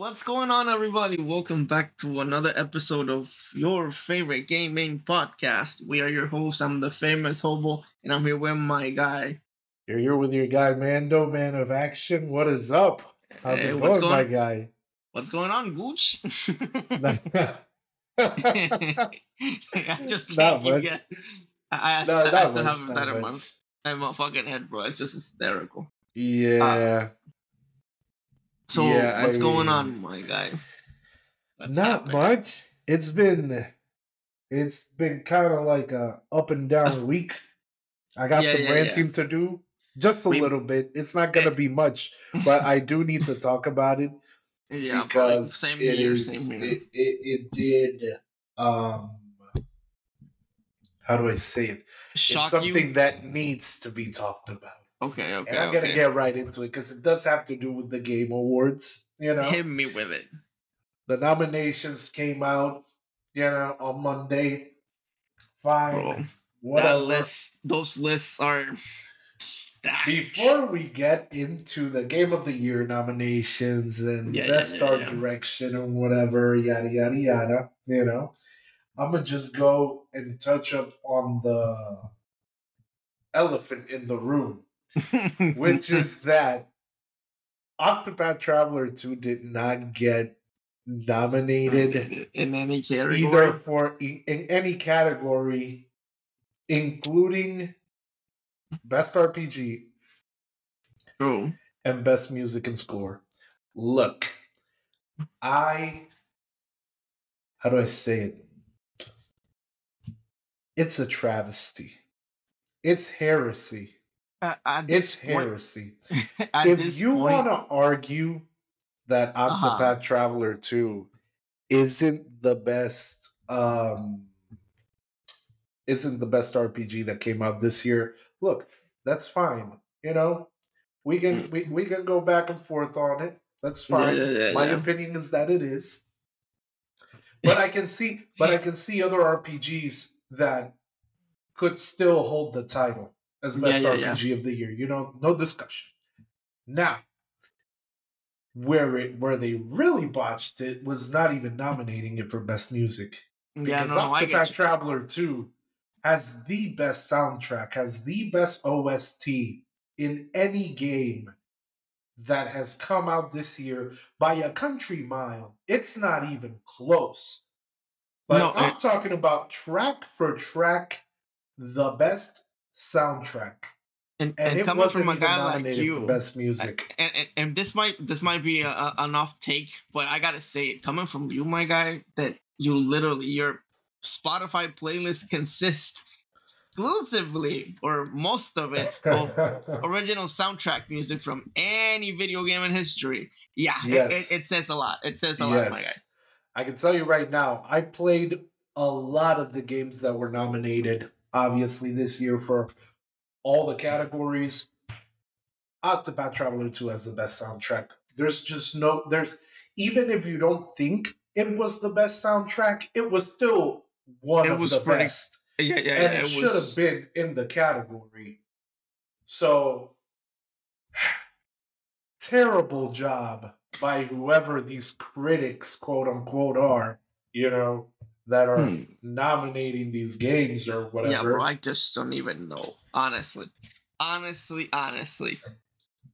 What's going on, everybody? Welcome back to another episode of your favorite gaming podcast. We are your hosts. I'm the famous hobo, and I'm here with my guy. You're here with your guy Mando, man of action. What is up? How's Hey, it what's going, my guy? What's going on, Gooch? I just Not much. get. I, I, No, I, I not still much, haven't not my, much. in my fucking head, bro. It's just hysterical. Yeah, uh, So, Yeah, what's going I- on, my guy? What's not happening? much. It's been, it's been kind of like a up and down That's- week. I got Yeah, some yeah, ranting to do, just a We- little bit. It's not gonna be much, but I do need to talk about it Yeah, because Same it here. is- Same here. It, it, it did. Um, how do I say it? Shock it's something you? that needs to be talked about. Okay, okay. and I'm gonna get right into it because it does have to do with the Game Awards. You know, Hit me with it. the nominations came out. You know, on Monday. Fine, Bro, whatever. that list, those lists are stacked. Before we get into the Game of the Year nominations and Yeah, Best yeah, Art yeah. Direction and whatever, yada yada yada, you know, I'm gonna just go and touch up on the elephant in the room, which is that Octopath Traveler 2 did not get nominated in any category. either for in any category, including Best RPG True. and Best Music and Score. Look, I. How do I say it? It's a travesty. It's heresy. At, at It's point, heresy. at if you want to argue that Uh-huh. Octopath Traveler 2 isn't the best um isn't the best RPG that came out this year, look, that's fine. You know, we can we, we can go back and forth on it. That's fine. yeah, yeah, My yeah. opinion is that it is. But I can see but I can see other RPGs that could still hold the title as Yeah, best yeah, yeah. RPG of the year. You know, no discussion. Now, where it where they really botched it was not even nominating it for best music. yeah, Because no, no, I Octopath get you. Traveler 2 has the best soundtrack, has the best OST in any game that has come out this year by a country mile. It's not even close. But No, I'm talking about track for track, the best soundtrack. And, And, and it coming from a guy like you, best music. and, and, and this might this might be a, a, an off take, but I gotta say it coming from you, my guy, that you literally your Spotify playlist consists exclusively or most of it of original soundtrack music from any video game in history. Yeah, it- Yes. it, it, says a lot. It says a lot, my guy. I can tell you right now, I played a lot of the games that were nominated, obviously, this year for all the categories. Octopath Traveler 2 has the best soundtrack. There's just no, there's, even if you don't think it was the best soundtrack, it was still one It of was the pretty- best. Yeah, yeah, and yeah. it, It, should have been in the category. So, terrible job by whoever these critics, quote unquote, are, you know, that are Hmm. nominating these games or whatever. Yeah, bro. I just don't even know. Honestly, honestly, honestly.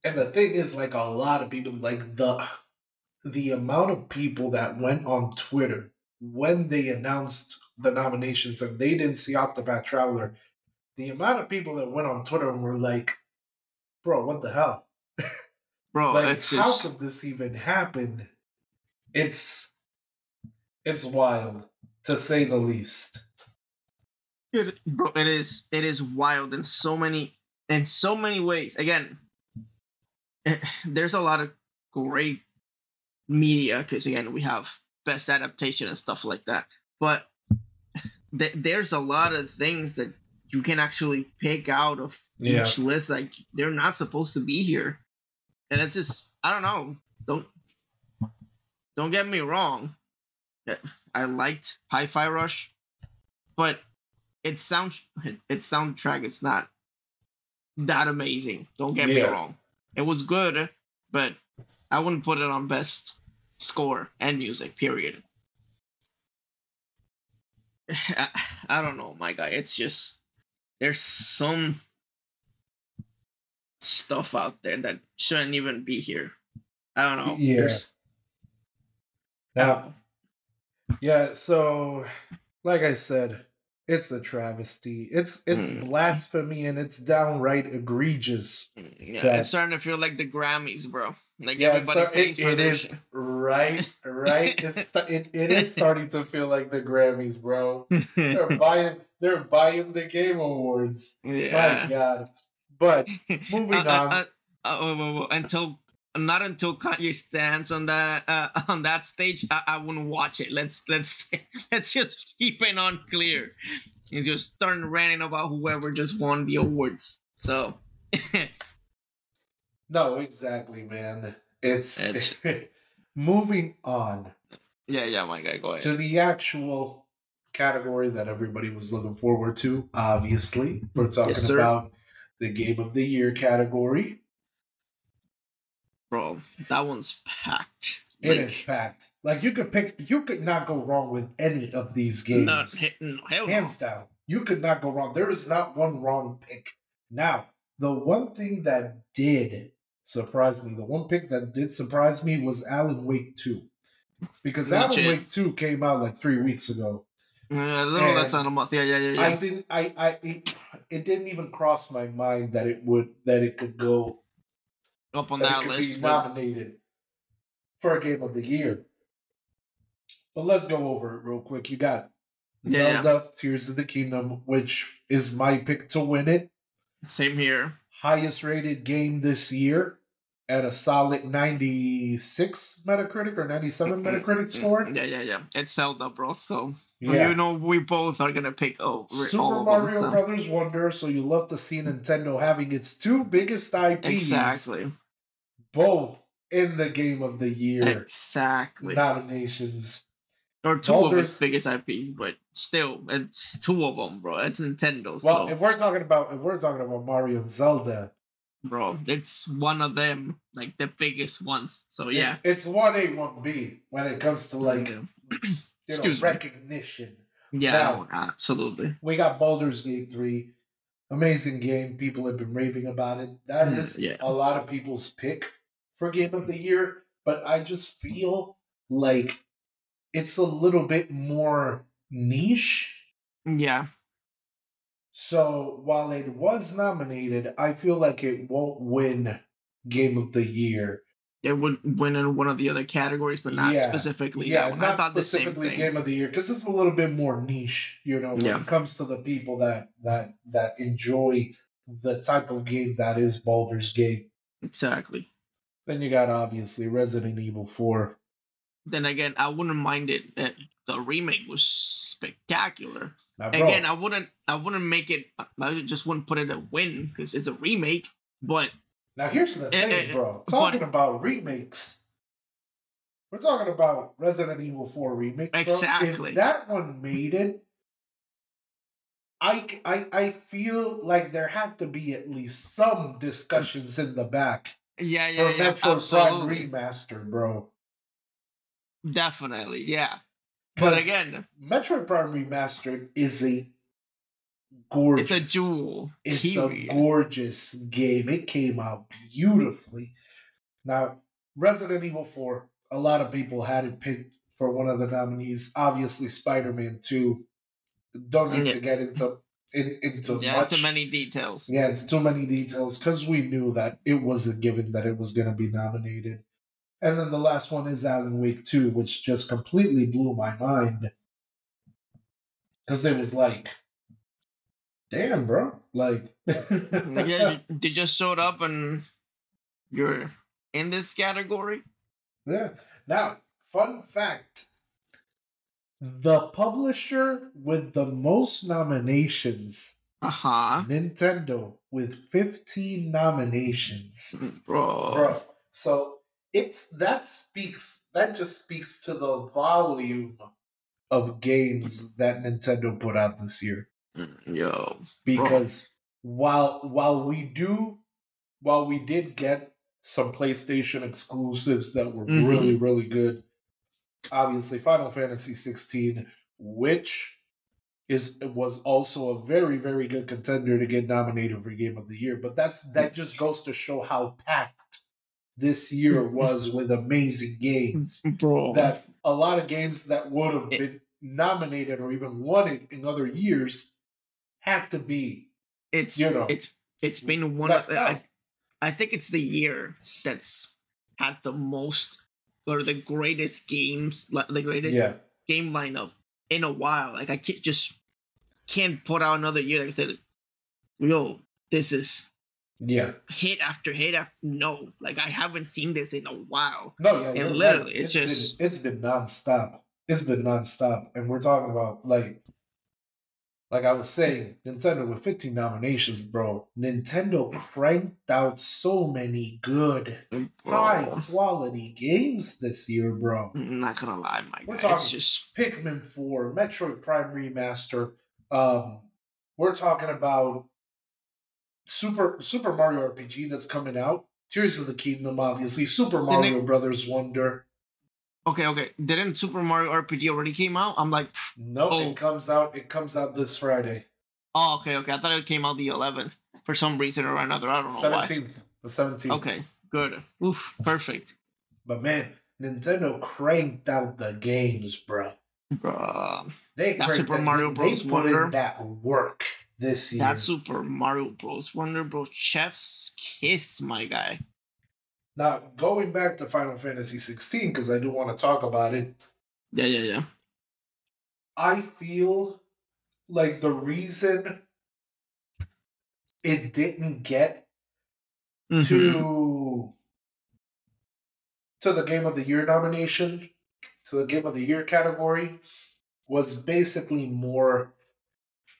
And the thing is, like a lot of people, like the the amount of people that went on Twitter when they announced the nominations and they didn't see Octopath Traveler, the amount of people that went on Twitter and were like, "Bro, what the hell? Bro, like, it's how could this even happen?" It's it's wild to say the least. It, bro, it is it is wild in so many in so many ways. Again, eh, there's a lot of great media because again we have best adaptation and stuff like that. But th- there's a lot of things that you can actually pick out of Yeah. each list. Like they're not supposed to be here, and it's just I don't know. Don't don't get me wrong. I liked Hi-Fi Rush, but its sound its soundtrack is not that amazing. Don't get me wrong. It was good, but I wouldn't put it on best score and music. Period. I, I don't know, my guy. It's just there's some stuff out there that shouldn't even be here. I don't know. Yeah. Now, don't know. Yeah. So, like I said, it's a travesty. It's it's Mm. blasphemy and it's downright egregious. Mm, Yeah, that- it's starting to feel like the Grammys, bro. Like Yeah, everybody so pays it, for it this. is right, right. It's it, it is starting to feel like the Grammys, bro. They're buying they're buying the game awards. My yeah. God. But moving Uh, uh, on. uh, uh, whoa, whoa, until not until Kanye stands on that uh, on that stage, I, I wouldn't watch it. Let's let's let's just keep it on clear. He's just starting ranting about whoever just won the awards. So No, exactly, man. It's, It's- moving on yeah, yeah, my guy, go ahead. to the actual category that everybody was looking forward to. Obviously, we're talking sir. about the game of the year category. Bro, that one's packed. It Like, is packed. Like you could pick, you could not go wrong with any of these games. Not, no, hell no. Down, you could not go wrong. There is not one wrong pick. Now, the one thing that did surprise me, the one pick that did surprise me was Alan Wake 2. Because Alan Wake 2 came out like three weeks ago. Yeah, a little less than a month. Yeah, yeah, yeah, I yeah. didn't I I it, it didn't even cross my mind that it would that it could go Up on that that list. be nominated for a game of the year. But let's go over it real quick. You got Yeah. Zelda Tears of the Kingdom, which is my pick to win it. Same here. Highest rated game this year at a solid 96 Metacritic or 97 Metacritic score. Yeah, yeah, yeah. It's Zelda, bro. So Yeah. you know we both are gonna pick oh, Super Mario Brothers Wonder, so you love to see Nintendo having its two biggest IPs Exactly. Both in the game of the year Exactly. nominations. or two of its biggest IPs, but still, it's two of them, bro. It's Nintendo, Well, so if we're talking about if we're talking about Mario and Zelda, bro, it's one of them, like the biggest ones. So yeah. it's, it's one A, one B when it comes to like Yeah. you know, Excuse me. recognition. Yeah, Now- no, absolutely. We got Baldur's Gate 3. Amazing game. People have been raving about it. That Mm, yeah. a lot of people's pick for game of the year, but I just feel like it's a little bit more niche. Yeah. So while it was nominated, I feel like it won't win game of the year. It would win in one of the other categories, but not Yeah. specifically yeah, that one. I not thought the same specifically game of the year because it's a little bit more niche, you know, when Yeah. it comes to the people that that that enjoy the type of game that is Baldur's Gate. Exactly. Then you got obviously Resident Evil 4. Then again, I wouldn't mind it. The remake was spectacular. Now, Again, I wouldn't. I wouldn't make it. I just wouldn't put it a win because it's a remake. But now here's the eh, thing, eh, bro. but- Talking about remakes. We're talking about Resident Evil 4 remake. bro. Exactly. If that one made it, I, I I feel like there had to be at least some discussions in the back yeah, for yeah, yeah, Metroid Prime Remaster, bro. definitely, yeah. But again, Metroid Prime Remastered is a gorgeous. it's a jewel. It's period. a gorgeous game. It came out beautifully. Now, Resident Evil 4, a lot of people had it picked for one of the nominees. Obviously, Spider Man 2. Don't need Yeah. to get into in, into yeah, much. too many details. Yeah, it's too many details because we knew that it was a given that it was going to be nominated. And then the last one is Alan Wake 2, which just completely blew my mind. Because it was like, damn, bro. Like, Like, yeah, you, you just showed up and you're in this category. Yeah. Now, fun fact the publisher with the most nominations, Uh huh. Nintendo, with 15 nominations. Bro. Bro. So it's that speaks that just speaks to the volume of games that Nintendo put out this year. Mm, Yo. Because while while we do while we did get some PlayStation exclusives that were Mhm. really, really good. Obviously, Final Fantasy 16, which is was also a very, very good contender to get nominated for Game of the Year. But that's that just goes to show how packed this year was with amazing games. bro. That a lot of games that would have been nominated or even won it in other years had to be it's you know, it's it's been one of. I, I think it's the year that's had the most or the greatest games like the greatest yeah. game lineup in a while. Like I can't just can't put out another year. Like I said, yo, this is Yeah. hit after hit after no. Like I haven't seen this in a while. No, yeah, And literally, right. it's been- just- it's been nonstop. It's been nonstop, and we're talking about like, like I was saying, Nintendo with 15 nominations, bro. Nintendo cranked out so many good, high quality games this year, bro. I'm not gonna lie, Mike. We're talking- just Pikmin 4, Metroid Prime Remaster. Um, we're talking about Super Super Mario RPG that's coming out. Tears of the Kingdom, obviously. Super Mario Brothers Wonder. Okay. Okay, didn't Super Mario RPG already came out? I'm like, No, Oh. it comes out. It comes out this Friday, oh, okay, okay. I thought it came out the 11th for some reason or another. I don't know why. seventeenth. The seventeenth. Okay, good. Oof, perfect. But man, Nintendo cranked out the games, bro. Bruh. They That cranked Super they- Mario they, Bros. put Wonder. in that work this year. That Super Mario Bros. Wonder Bros. Chef's Kiss, my guy. Now going back to Final Fantasy 16 because I do want to talk about it. Yeah, yeah, yeah. I feel like the reason it didn't get Mhm. to to the game of the year nomination to the game of the year category was basically more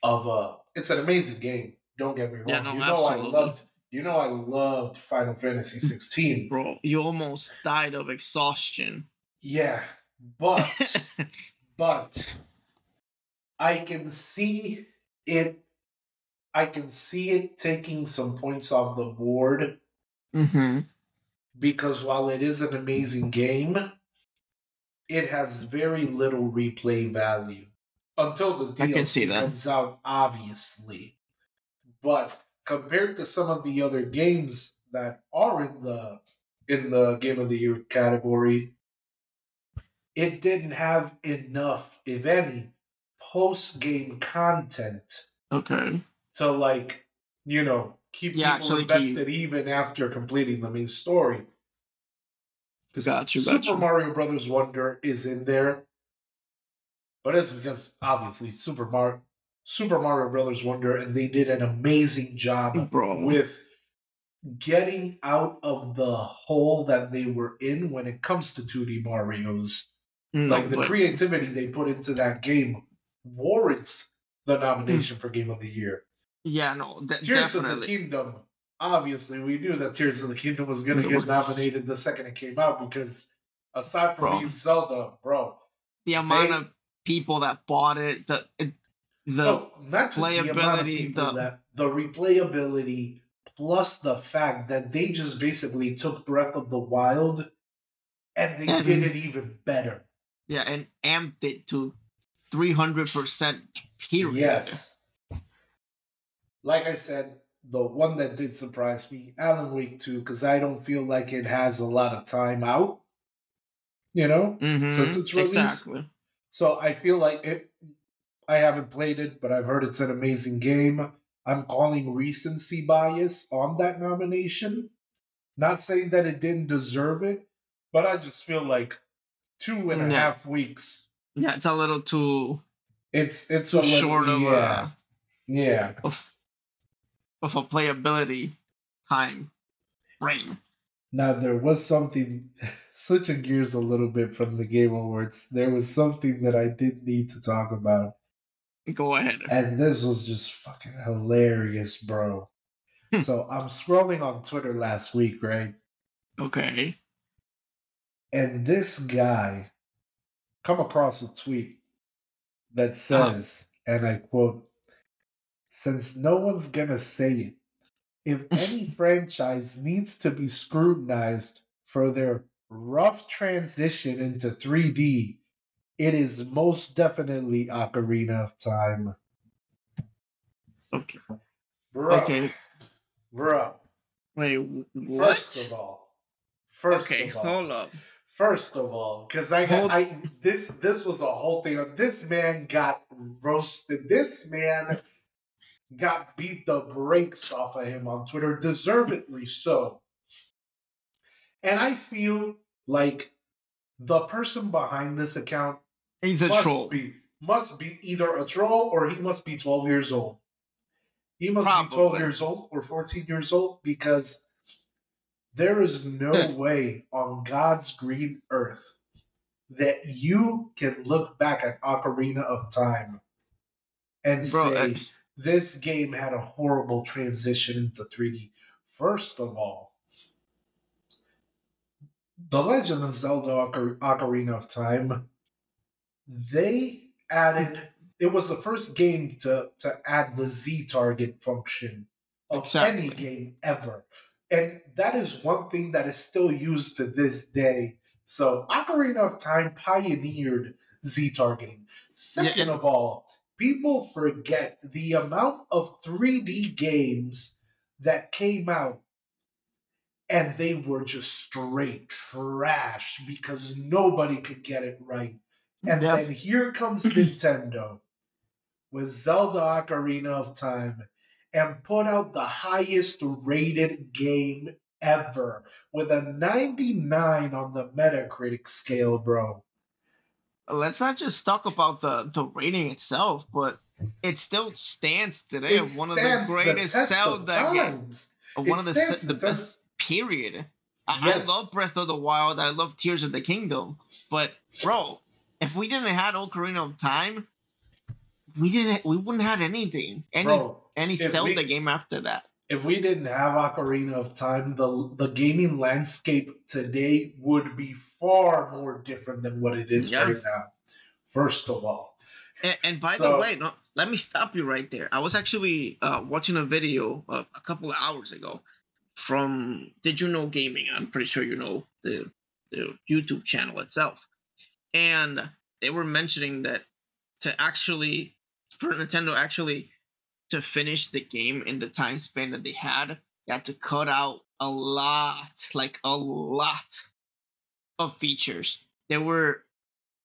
of a it's an amazing game don't get me wrong Yeah, no, you know absolutely. i loved you know i loved final fantasy 16 Bro, you almost died of exhaustion. yeah but but i can see it i can see it taking some points off the board mm-hmm. because while it is an amazing game, it has very little replay value until the I can DLC see that. comes out, obviously. But compared to some of the other games that are in the in the Game of the Year category, it didn't have enough, if any, post game content Okay. to like you know keep Yeah, people actually keep- invested even after completing the main story. 'Cause Got you, Super got you. Mario Brothers Wonder is in there, but it's because obviously Super Mario Super Mario Brothers Wonder, and they did an amazing job Bro. with getting out of the hole that they were in when it comes to 2D Mario's. No, like the but- creativity they put into that game warrants the hmm. nomination for Game of the Year. yeah, no, de- Tears of the. Kingdom. Obviously, we knew that Tears of the Kingdom was going to get nominated the second it came out because, aside from Bro. being Zelda, bro, The amount They- of people that bought it, the it, the no, not just the amount of people the- that the replayability, plus the fact that they just basically took Breath of the Wild and they And- did it even better. yeah, and amped it to three hundred percent. Period. Yes. Like I said, the one that did surprise me, Alan Wake 2, because I don't feel like it has a lot of time out. You know? Mhm, Since its release. Exactly. So I feel like it I haven't played it, but I've heard it's an amazing game. I'm calling recency bias on that nomination. Not saying that it didn't deserve it, but I just feel like two and a half weeks. Yeah, it's a little too It's it's too a little, short of yeah, a yeah. of, of a playability time frame. Now there was something switching gears a little bit from the Game Awards. There was something that I did need to talk about, Go ahead. and this was just fucking hilarious, bro. Hmm. so I'm scrolling on Twitter last week, right? Okay. And this guy come across a tweet that uh-huh. says, and I quote, "Since no one's gonna say it, if any franchise needs to be scrutinized for their rough transition into 3D, it is most definitely Ocarina of Time. Okay. Bro, Okay. bro. Wait. What? First of all, first okay. of all, Hold up. First of all, because I, Hold- I this this was a whole thing. This man got roasted. This man got beat the brakes off of him on Twitter, deservedly so. And I feel like the person behind this account He's a must troll. be must be either a troll or he must be 12 years old. He must be 12 years old or 14 years old because there is no hmm. way on God's green earth that you can look back at Ocarina of Time and Bro, say this game had a horrible transition into 3D. First of all, The Legend of Zelda Ocar- Ocarina of Time, they added, it was the first game to, to add the Z target function of any game ever. And that is one thing that is still used to this day. So Ocarina of Time pioneered Z targeting. Second and- of all, people forget the amount of 3D games that came out and they were just straight trash because nobody could get it right. And Yeah. then here comes Nintendo with Zelda Ocarina of Time and put out the highest rated game ever with a 99 on the Metacritic scale, bro. let's not just talk about the the rating itself, but it still stands today It one of the greatest test of Zelda games. Uh, one It of the the the best period. I, Yes. I love Breath of the Wild. I love Tears of the Kingdom. But bro, if we didn't have Ocarina of Time, we didn't. We wouldn't have anything. Any Bro, any Zelda we- game after that. if we didn't have Ocarina of Time, the the gaming landscape today would be far more different than what it is Yeah. right now. First of all, And, and by the way, no, let me stop you right there. I was actually uh, watching a video uh, a couple of hours ago from Did You Know Gaming? I'm pretty sure you know the the YouTube channel itself, and they were mentioning that to actually for Nintendo actually to finish the game in the time span that they had, they had to cut out a lot, like a lot of features. There were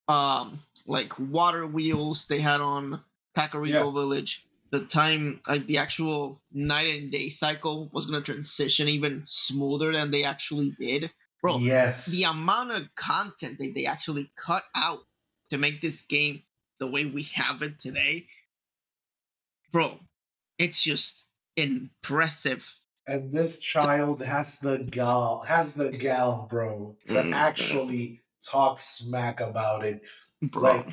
um like water wheels they had on Kakariko Yeah. Village. The time, like the actual night and day cycle, was gonna transition even smoother than they actually did. Bro, yes, the amount of content that they actually cut out to make this game the way we have it today, bro, it's just impressive. and this child has the gall, has the gall, bro, to Mm. actually talk smack about it. Bro, Like,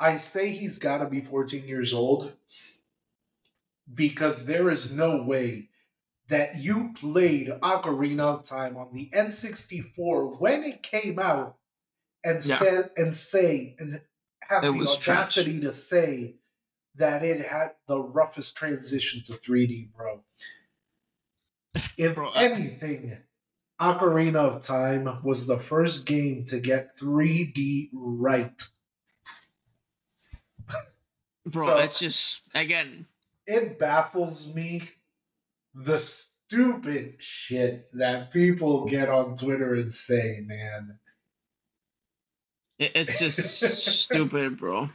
I say he's got to be 14 years old because there is no way that you played Ocarina of Time on the N64 when it came out and Yeah. said and say and have It the was trash. audacity to say that it had the roughest transition to 3D, bro. If Bro, anything, Ocarina of Time was the first game to get 3D right. bro, So- it's just again, It baffles me the stupid shit that people get on Twitter and say, man. it's just stupid, bro.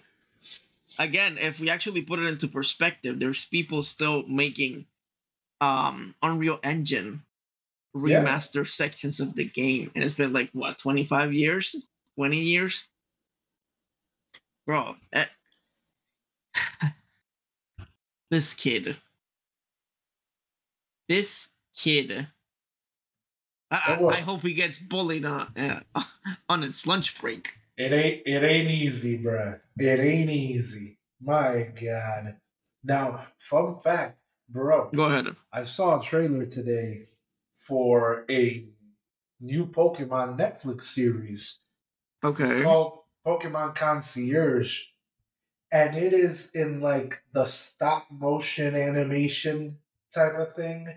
Again, if we actually put it into perspective, there's people still making um Unreal Engine Yeah. remaster sections of the game, and it's been like what 25 years, 20 years, bro. eh. this kid, this kid. I, Oh, I, I hope he gets bullied on uh, on its lunch break. It ain't it ain't easy, bruh. It ain't easy. My God. Now, fun fact, bro. Go ahead. I saw a trailer today for a new Pokemon Netflix series Okay. called Pokemon Concierge. And it is in like the stop motion animation type of thing.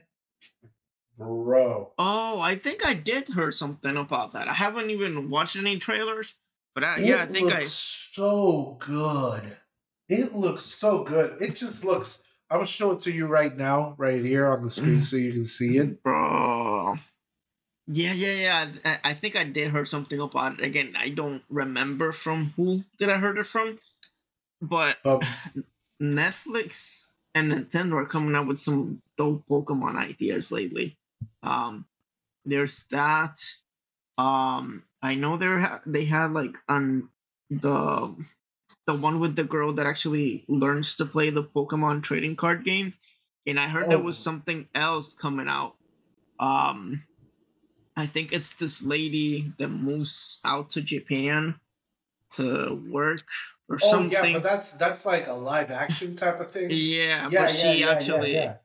Bro. Oh, I think I did hear something about that. I haven't even watched any trailers, but I, yeah, I think I. looks so good. It looks so good. It just looks. I'm gonna show it to you right now, right here on the screen, mm. so you can see it. Bro. Yeah, yeah, yeah. I, I think I did hear something about it. Again, I don't remember from who did I heard it from, but But Netflix and Nintendo are coming out with some dope Pokemon ideas lately. Um, there's that. Um, I know there ha- they had like on the the one with the girl that actually learns to play the Pokemon trading card game, and I heard there was Oh. something else coming out. Um, I think it's this lady that moves out to Japan to work or oh something. yeah, but that's that's like a live action type of thing. Yeah, yeah, but she yeah, actually yeah.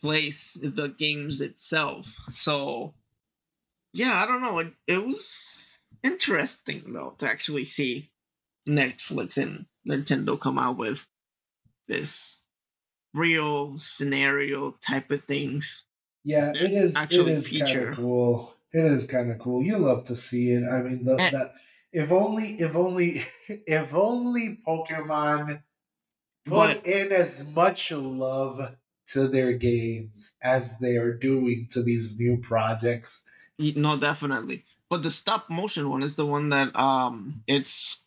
plays the games itself. So, yeah, I don't know. It, it was interesting though to actually see Netflix and Nintendo come out with this real scenario type of things. Yeah, it is. actually it is feature. cool. It is kind of cool. You love to see it. I mean, the, Eh. the if only, if only, if only Pokemon put But in as much love to their games as they are doing to these new projects. no, definitely. But the stop motion one is the one that um, it's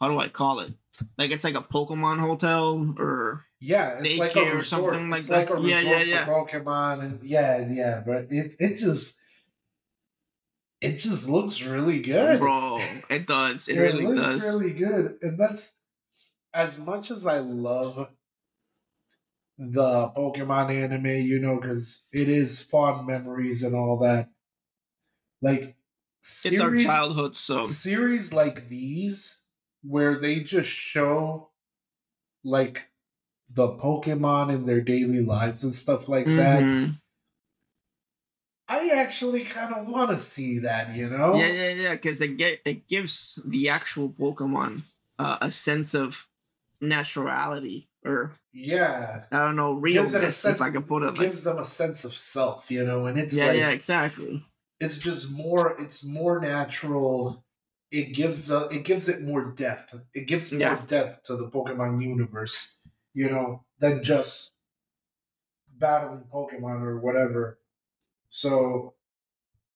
how do I call it? Like it's like a Pokemon hotel or Yeah, it's like a Daycare or resort. something like it's like that. a Yeah, yeah, yeah. for Pokemon, and yeah, yeah. But it it just it just looks really good. bro. It does. It Yeah, really looks does. really good, and that's as much as I love the Pokemon anime, you know, because it is fond memories and all that. Like it's our childhood, so series like these where they just show like the Pokemon in their daily lives and stuff like that. Mm-hmm. I actually kind of want to see that, you know? yeah, yeah, yeah. Because it get it gives the actual Pokemon uh, a sense of naturality, or Yeah. I don't know, a realness, if I can put it like. gives them a sense of self, you know, and it's Yeah, like yeah, exactly. it's just more it's more natural. It gives uh, it gives it more depth. It gives more Yeah. depth to the Pokemon universe, you know, than just battling Pokemon or whatever. So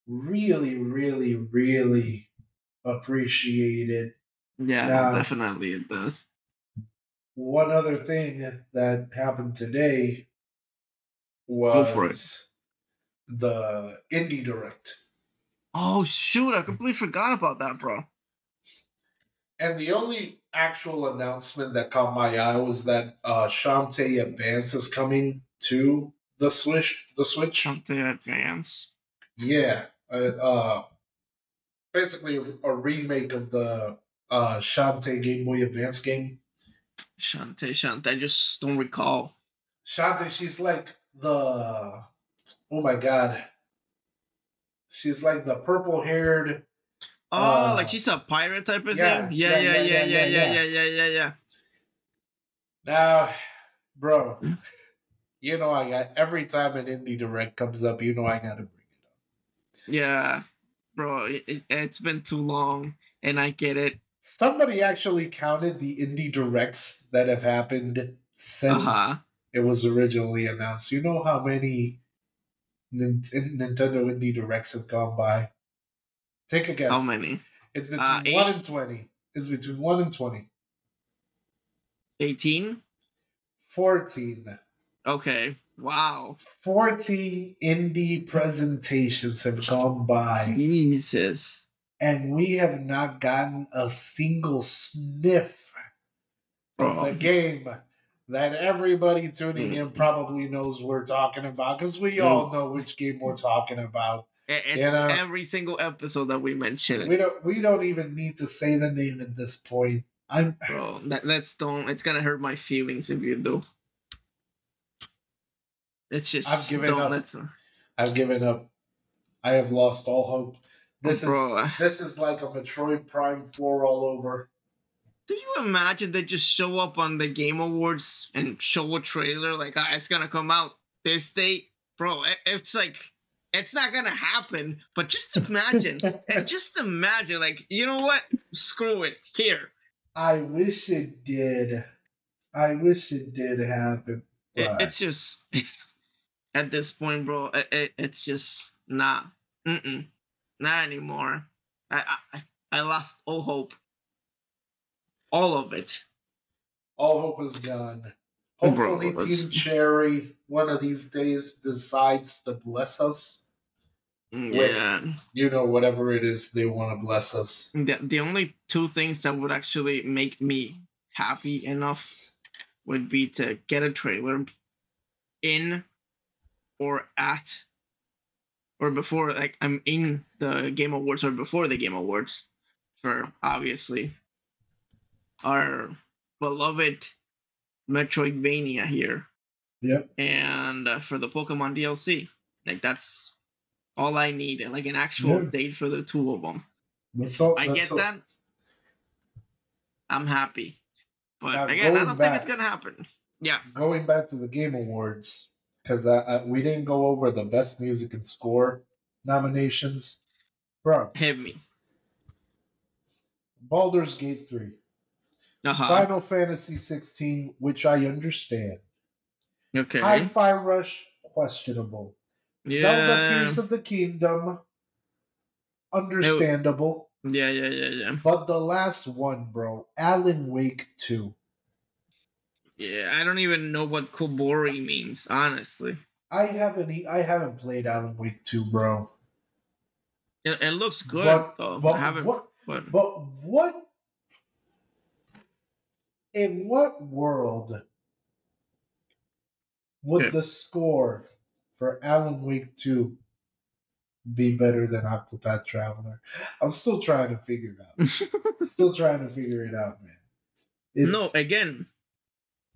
really, really, really appreciate it. Yeah, Now- definitely it does. One other thing that happened today Go for it. was the Indie Direct. Oh shoot! I completely forgot about that, bro. And the only actual announcement that caught my eye was that uh Shantae Advance is coming to the Switch. The Switch. Shantae Advance. Yeah. Uh, uh basically a, a remake of the uh Shantae Game Boy Advance game. Shantae, Shantae. I just don't recall. Shantae, she's like the oh my god. She's like the purple haired Oh, Uh, like she's a pirate type of yeah, thing. Yeah, yeah, yeah, yeah, yeah, yeah, yeah, yeah, yeah, yeah, yeah. Now, bro, you know I got every time an indie direct comes up, you know I gotta bring it up. Yeah, bro, it, it's been too long, and I get it. Somebody actually counted the indie directs that have happened since Uh-huh. it was originally announced. You know how many Nin- Nintendo indie directs have gone by? Take a guess. How many? It's between Uh, one and twenty. It's between one and twenty. 18? Fourteen. Okay. Wow. 40 indie presentations have gone by, Jesus. and we have not gotten a single sniff of the oh. game that everybody tuning in mm. probably knows we're talking about because we all mm. know which game we're talking about. It's You know? every single episode that we mention We don't we don't even need to say the name at this point. I'm bro. That, let's don't. It's gonna hurt my feelings if you do. It's just I've given don't. up. I've given up. I have lost all hope. This is bro. this is like a Metroid Prime 4 all over. Do you imagine they just show up on the Game Awards and show a trailer like, ah, it's gonna come out this date, bro, it- it's like it's not gonna happen. But just imagine, and just imagine, like you know what? Screw it. Here, I wish it did. I wish it did happen. It, it's just at this point, bro. It, it, it's just nah, mm-mm, not anymore. I, I I lost all hope, all of it. All hope is gone. Hopefully, let's- Team Cherry one of these days decides to bless us. Mm, With- Yeah, You know, whatever it is they want to bless us. the the only two things that would actually make me happy enough would be to get a trailer in or at or before like I'm in the game awards or before the game awards for obviously our beloved Metroidvania here Yep. and uh, for the Pokemon DLC like that's all I need like an actual Yeah. date for the two of them That's all. I that's get all- that. I'm happy. But Now, again, I don't think it's gonna happen. Yeah. Going back to the Game Awards, because I, I, we didn't go over the Best Music and Score nominations. Bro, Hit me. Baldur's Gate 3, Uh-huh. Final Fantasy 16, which I understand. Okay. Hi-Fi Rush, questionable. Yeah. Zelda. Tears of the Kingdom, understandable. Yeah, yeah, yeah, yeah. But the last one, bro, Alan Wake 2. Yeah, I don't even know what Kobori means, honestly. I haven't I haven't played Alan Wake 2, bro. It, it looks good But- though. But I haven't what but but what in what world would Okay. the score for Alan Wake 2 be better than Octopath Traveler? I'm still trying to figure it out. still trying to figure it out, man. It's, no, again,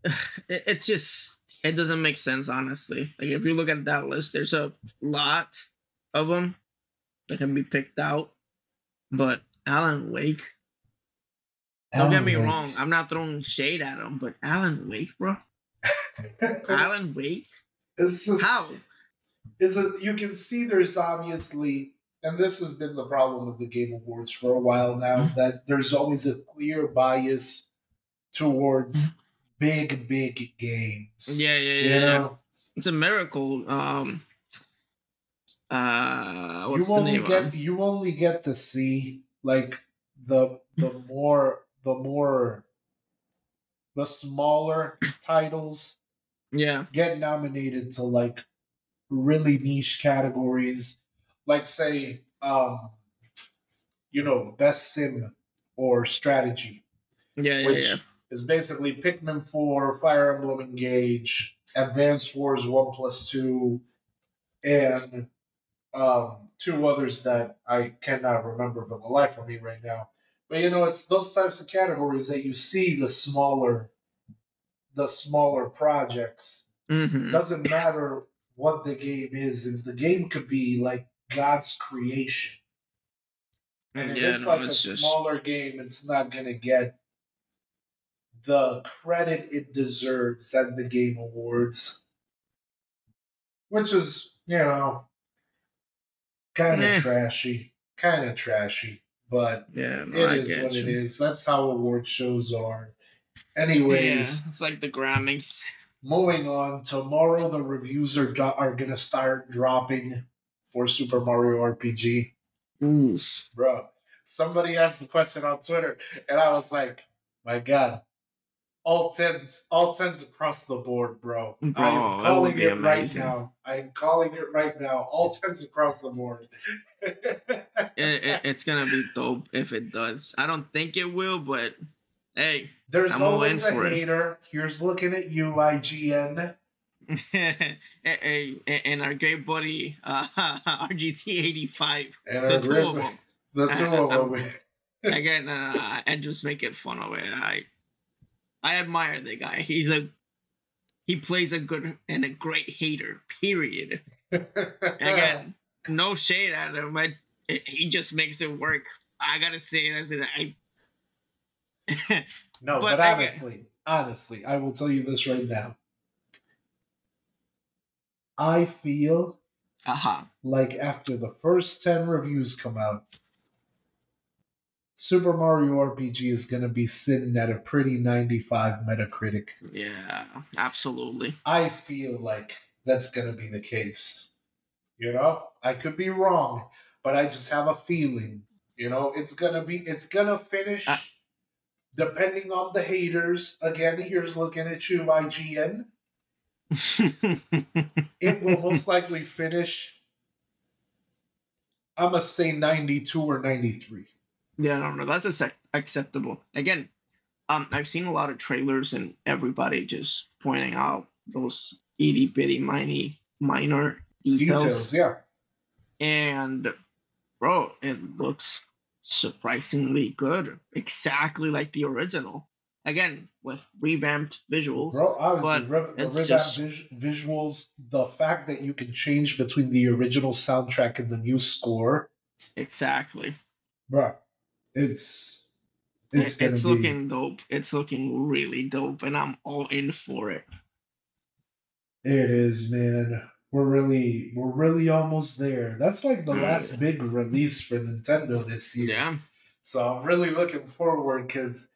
it, it just it doesn't make sense, honestly. Like if you look at that list, there's a lot of them that can be picked out, but Alan Wake. Don't get me Wake. wrong, I'm not throwing shade at him, but Alan Wake, bro. Alan Wake? it's just How? is it? you can see there's obviously and this has been the problem with the game awards for a while now mm-hmm. that there's always a clear bias towards mm-hmm. Big big games Yeah, yeah, you yeah. yeah. know It's a miracle. Um uh what's you the name get you only get to see like the the more the more the smaller titles Yeah. get nominated to like really niche categories like say um you know best sim or strategy Yeah, yeah, which yeah. Is basically pikmin 4 fire emblem engage advanced wars 1 plus 2 and um two others that i cannot remember for the life of me right now but you know it's those types of categories that you see the smaller the smaller projects Mm-hmm. doesn't matter what the game is. If the game could be like God's creation, and if it's no, like a just smaller game, it's not gonna get the credit it deserves at the Game Awards, which is you know kind of Meh. trashy, kind of trashy, but yeah, no, it I is what it you. is. That's how award shows are. Yeah, Anyways. it's like the Grammys. Moving on, tomorrow the reviews are do- are gonna start dropping for Super Mario RPG, Oof. bro. Somebody asked the question on Twitter, and I was like, "My God, all tens, all tens across the board, bro. I am calling it amazing. right now. I am calling it right now. All tens across the board. It, it, it's gonna be dope if it does. I don't think it will, but hey, There's I'm always a for it. hater. Here's looking at you, IGN. hey, and our great buddy uh, RGT eighty five, And the two of them. The two of them. Again, uh, and just making fun of it. I I admire the guy. He's a he plays a good and a great hater. Period. Again, no shade at him. I, he just makes it work. I gotta say that's it. I No, But but, again- honestly, honestly, I will tell you this right now. I feel uh-huh. like after the first 10 reviews come out, Super Mario RPG is going to be sitting at a pretty 95 Metacritic. Yeah, absolutely. I feel like that's going to be the case. You know, I could be wrong, but I just have a feeling. You know, it's going to be, it's going to finish. Uh, depending on the haters, again, here's looking at you, IGN. It will most likely finish. I'm gonna say 92 or 93. Yeah, I don't know. that's accept- acceptable. Again, um, I've seen a lot of trailers and everybody just pointing out those itty bitty miny minor details. Details, yeah. And bro, it looks surprisingly good. Exactly like the original. Again, with revamped visuals. Bro, obviously, But re- it's revamped just- vis- visuals, the fact that you can change between the original soundtrack and the new score, Exactly. bro, it's it's it's be. looking dope. It's looking really dope, and I'm all in for it. It is, man. We're really, we're really almost there. That's like the Mm. last big release for Nintendo this year. Yeah. So I'm really looking forward because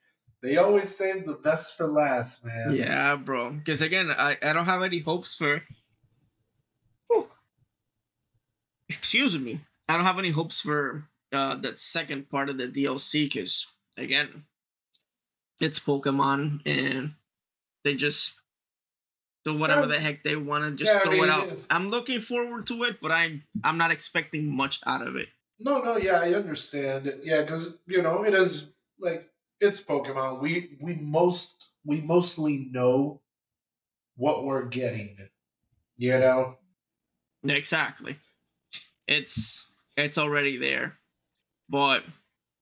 they always save the best for last, man. Yeah, bro. Because again, I, I don't have any hopes for. Whew. Excuse me. I don't have any hopes for uh that second part of the DLC because again, it's Pokemon and they just do whatever Yeah. the heck they want to just Yeah, I throw mean, it out. yeah. I'm looking forward to it, but I'm I'm not expecting much out of it. No, no, yeah, I understand. Yeah, because you know it is like it's Pokemon. We we most we mostly know what we're getting. You know, Exactly. It's it's already there, but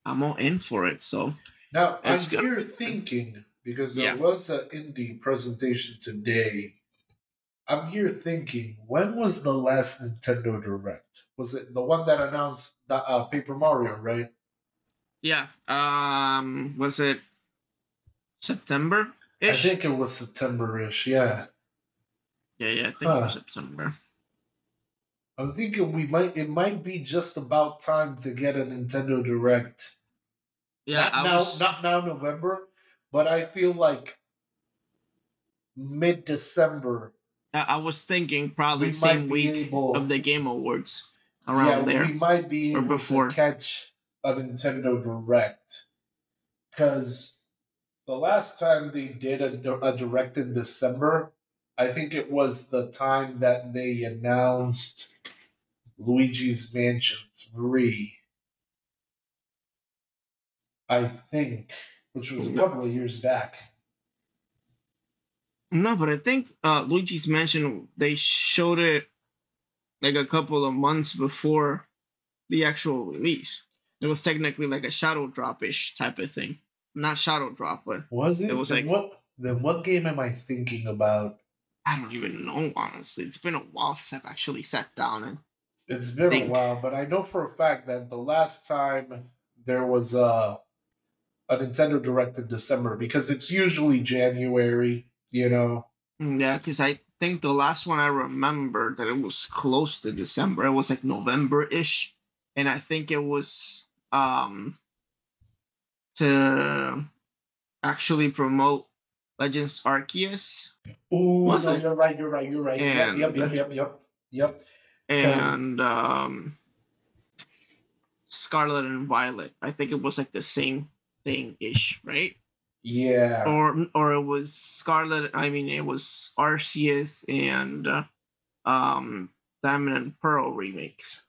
I'm all in for it. So now I'm good. here thinking because there Yeah. was an indie presentation today. I'm here thinking, when was the last Nintendo Direct? Was it the one that announced the uh, Paper Mario, right? yeah, um, was it September I think it was September-ish. Yeah, Yeah, yeah, I think it was Huh. September. I'm thinking we might. It might be just about time to get a Nintendo Direct. Yeah, not I now, was. not now November, but I feel like mid December I was thinking probably we same week able- of the Game Awards around yeah, there. we might be or able before. to catch a Nintendo Direct because the last time they did a, a Direct in December, I think it was the time that they announced Luigi's Mansion Three. I think, which was a couple of years back. No, but I think uh, Luigi's Mansion they showed it like a couple of months before the actual release. It was technically like a shadow drop ish type of thing. Not shadow drop, but Was it? It was then like- what? Then what game am I thinking about? I don't even know honestly. It's been a while since I've actually sat down and It's been Think. a while, but I know for a fact that the last time there was a a Nintendo Direct in December because it's usually January. You know, Mm, yeah, because I think the last one I remember that it was close to December. It was like November ish, and I think it was um to actually promote Legends Arceus oh, no, it? you're right. You're right. You're right. Yep, yep, yep, yep, yep, yep. And um Scarlet and Violet. I think it was like the same thing ish, right? Yeah, Or or it was Scarlet. I mean, it was Arceus and uh, um Diamond and Pearl remakes.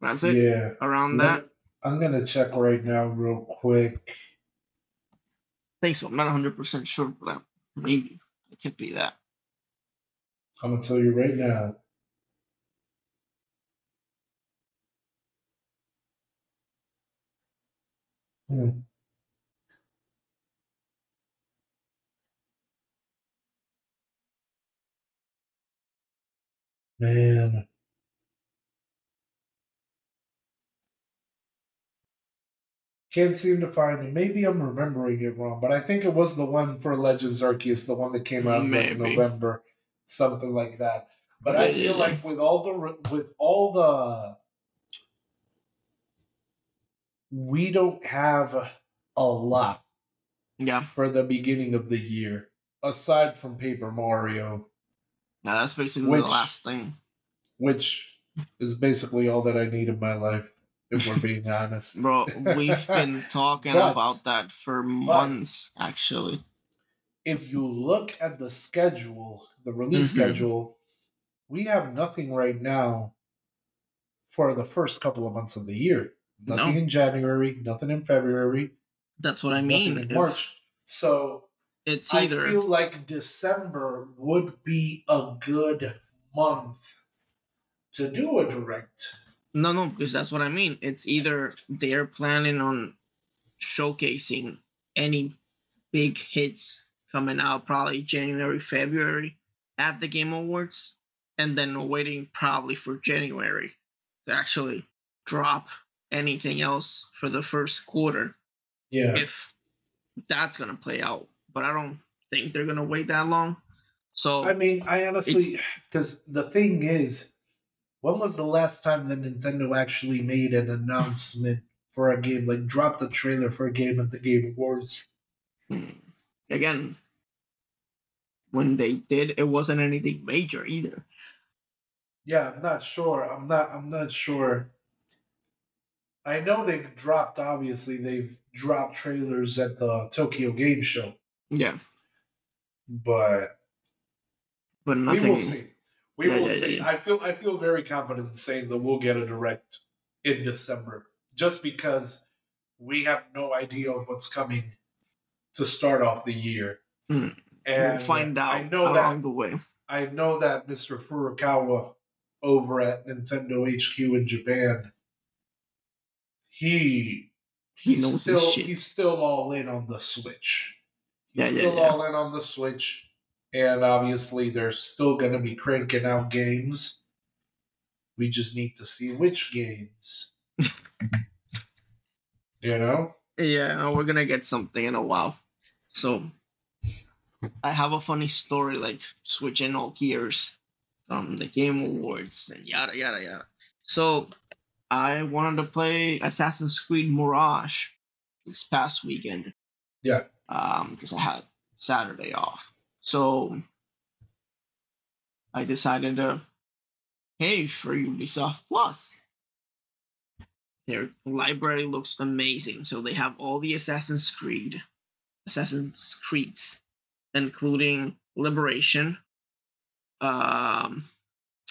That's it. yeah. Around that. I'm gonna check right now, real quick. I think so. I'm not 100 percent sure, but maybe it could be that. I'm gonna tell you right now. Hmm. Man. Can't seem to find it. Maybe I'm remembering it wrong, but I think it was the one for Legends Arceus, the one that came out in like November, something like that. But Yeah, I feel yeah. like with all the with all the we don't have a lot Yeah, for the beginning of the year aside from Paper Mario, yeah, that's basically Which- the last thing. which is basically all that I need in my life if we're being honest. Bro, we've been talking But- about that for months, actually. if you look at the schedule, the release Mhm. schedule, we have nothing right now for the first couple of months of the year. Nothing No. in January, nothing in February, That's what I mean. in March. So It's either I feel like December would be a good month to do a direct. no, no, because that's what I mean. It's either they're planning on showcasing any big hits coming out probably January, February at the Game Awards, and then waiting probably for January to actually drop anything else for the first quarter. Yeah. if that's gonna play out. But I don't think they're gonna wait that long. So I mean, I honestly, because the thing is, when was the last time that Nintendo actually made an announcement for a game, like dropped a trailer for a game at the Game Awards? hmm, again, when they did, it wasn't anything major either. Yeah, I'm not sure. I'm not. I'm not sure. I know they've dropped. Obviously, they've dropped trailers at the Tokyo Game Show, Yeah, but but nothing. we will see. We Yeah, will yeah, see. yeah. I feel. I feel very confident in saying that we'll get a direct in December, just because we have no idea of what's coming to start off the year. Hmm. And we'll find out I know along that. the way. I know that Mr. Furukawa over at Nintendo HQ in Japan, he He he's knows his still he's still all in on the Switch. He's Yeah, yeah, still yeah. all in on the Switch, and obviously they're still gonna be cranking out games. We just need to see which games. you know? Yeah, we're gonna get something in a while. So I have a funny story, like switching all gears from the Game Awards and yada yada yada. So I wanted to play Assassin's Creed Mirage this past weekend. Yeah. Um, because I had Saturday off. So I decided to pay for Ubisoft Plus. Their library looks amazing. So they have all the Assassin's Creed, Assassin's Creeds, including Liberation. Um,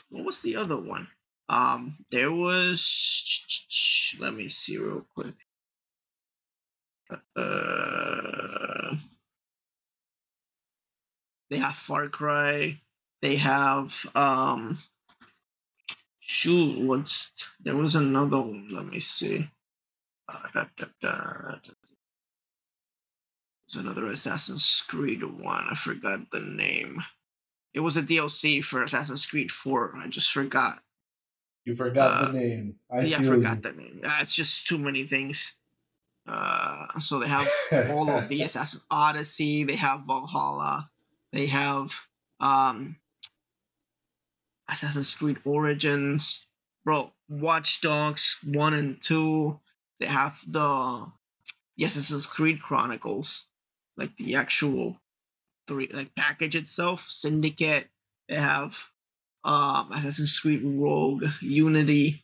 what was the other one? Um, there was. Let me see real quick. Uh, they have Far Cry. They have um. Shoot, what's there was another one. Let me see. Uh, da, da, da. There's another Assassin's Creed one. I forgot the name. It was a DLC for Assassin's Creed 4. I just forgot. You forgot Uh, the name. I yeah, I forgot you. the name. Uh, it's just too many things. Uh, so they have all of the Assassin Odyssey. They have Valhalla. They have um, Assassin's Creed Origins. Bro, Watch Dogs 1 and 2. They have the, the Assassin's Creed Chronicles. Like the actual three like package itself. Syndicate. They have um Assassin's Creed Rogue, Unity.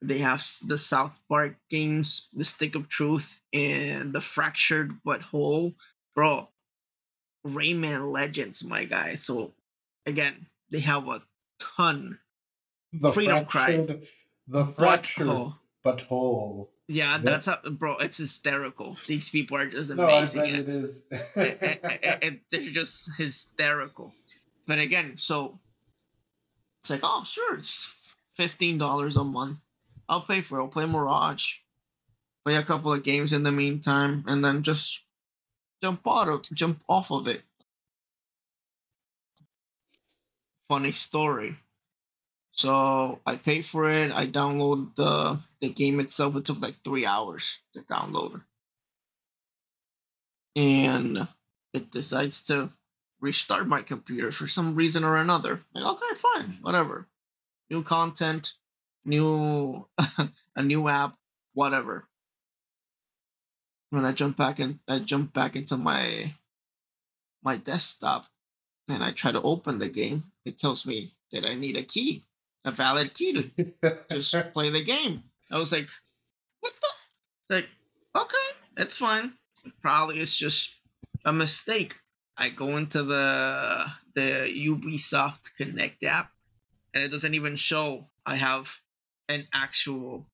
They have the South Park games, The Stick of Truth, and The Fractured But Whole. Bro, Rayman Legends, my guy. So, again, they have a ton. the Freedom Cry. The fractured, the But whole. Yeah, that's how, bro. It's hysterical. These people are just amazing. No, I bet it is. and, and- and they're just hysterical. But again, so it's like, oh, sure, it's fifteen dollars a month. I'll pay for it. I'll play Mirage, play a couple of games in the meantime, and then just jump out of jump off of it. Funny story. So I paid for it. I download the the game itself. It took like three hours to download and it decides to restart my computer for some reason or another. Like, okay, fine, mm-hmm. whatever. New content, new a new app, whatever. When I jump back in, I jump back into my my desktop and I try to open the game. It tells me that I need a key, a valid key to just play the game. I was like, what the? Like, okay, it's fine. Probably it's just a mistake. I go into the the Ubisoft Connect app, and it doesn't even show I have an actual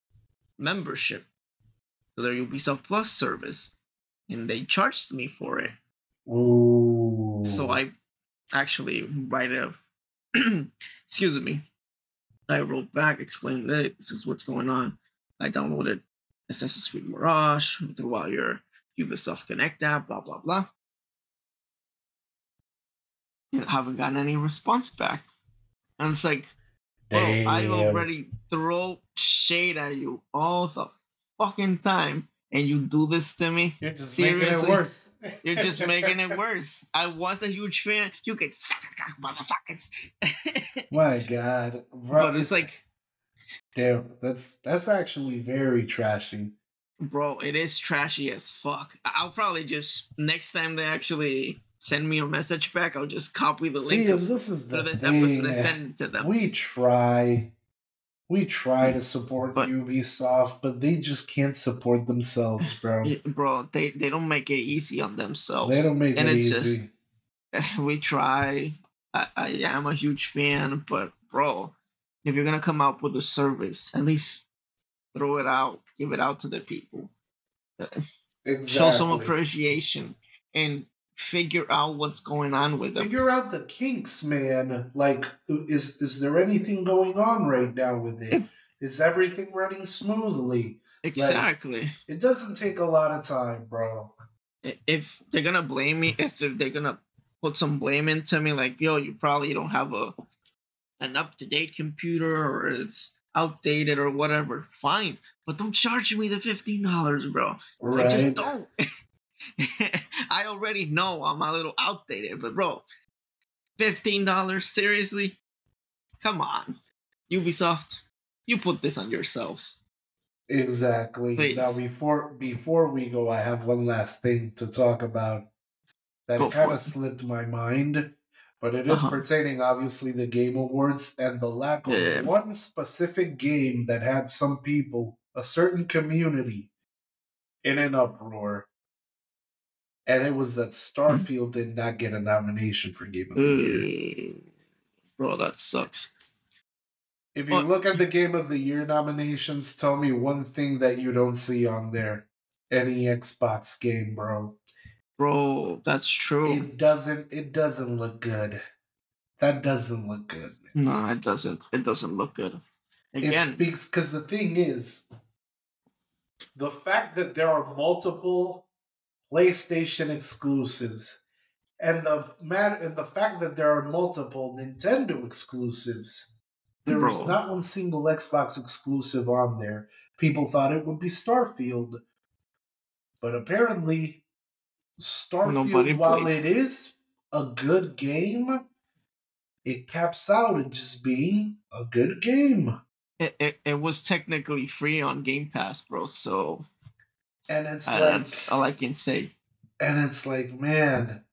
membership to their Ubisoft Plus service, and they charged me for it. Ooh. So I actually write a excuse me. I wrote back, explained that this is what's going on. I downloaded Assassin's Creed Mirage through while your Ubisoft Connect app, blah blah blah. Haven't gotten any response back. And it's like, bro, I already throw shade at you all the fucking time, and you do this to me. You're just making it worse. You're just making it worse. I was a huge fan. You get suck motherfuckers. My God, bro, but it's like, damn. That's that's actually very trashy. bro, it is trashy as fuck. I'll probably just next time they actually send me a message back, I'll just copy the link See, of this is the this thing. episode and send it to them. We try, we try to support But- Ubisoft, but they just can't support themselves, bro. Bro, they they don't make it easy on themselves. They don't make and it it's just- easy. we try. I, I am a huge fan, but bro, if you're gonna come out with a service, at least throw it out, give it out to the people. Exactly. Show some appreciation and figure out what's going on with them. Figure out the kinks, man. Like, is is there anything going on right now with it? Is everything running smoothly? Exactly. It doesn't take a lot of time, bro. If they're gonna blame me, if, if they're gonna put some blame into me, like yo, you probably don't have a an up to date computer or it's outdated or whatever. Fine, but don't charge me the fifteen dollars, bro. It's like just Right? don't. I already know I'm a little outdated, but bro, fifteen dollars seriously? Come on, Ubisoft, you put this on yourselves. Exactly. Now before before we go, I have one last thing to talk about that kind of slipped my mind, but it is Uh-huh. pertaining obviously the game awards and the lack of Yeah. one specific game that had some people, a certain community, in an uproar. And it was that Starfield did not get a nomination for Game of the Year. Bro, that sucks. If you look at the Game of the Year nominations, tell me one thing that you don't see on there. Any Xbox game, bro. Bro, that's true. It doesn't it doesn't look good. That doesn't look good. No, it doesn't. It doesn't look good. It Again, speaks because the thing is the fact that there are multiple PlayStation exclusives and the mat and the fact that there are multiple Nintendo exclusives. There was not one single Xbox exclusive on there. People thought it would be Starfield. But apparently Starfield, Nobody while played. it is a good game, it caps out at just being a good game. it, it, it was technically free on Game Pass, bro. So And it's uh, like that's all I can say. and it's like, man,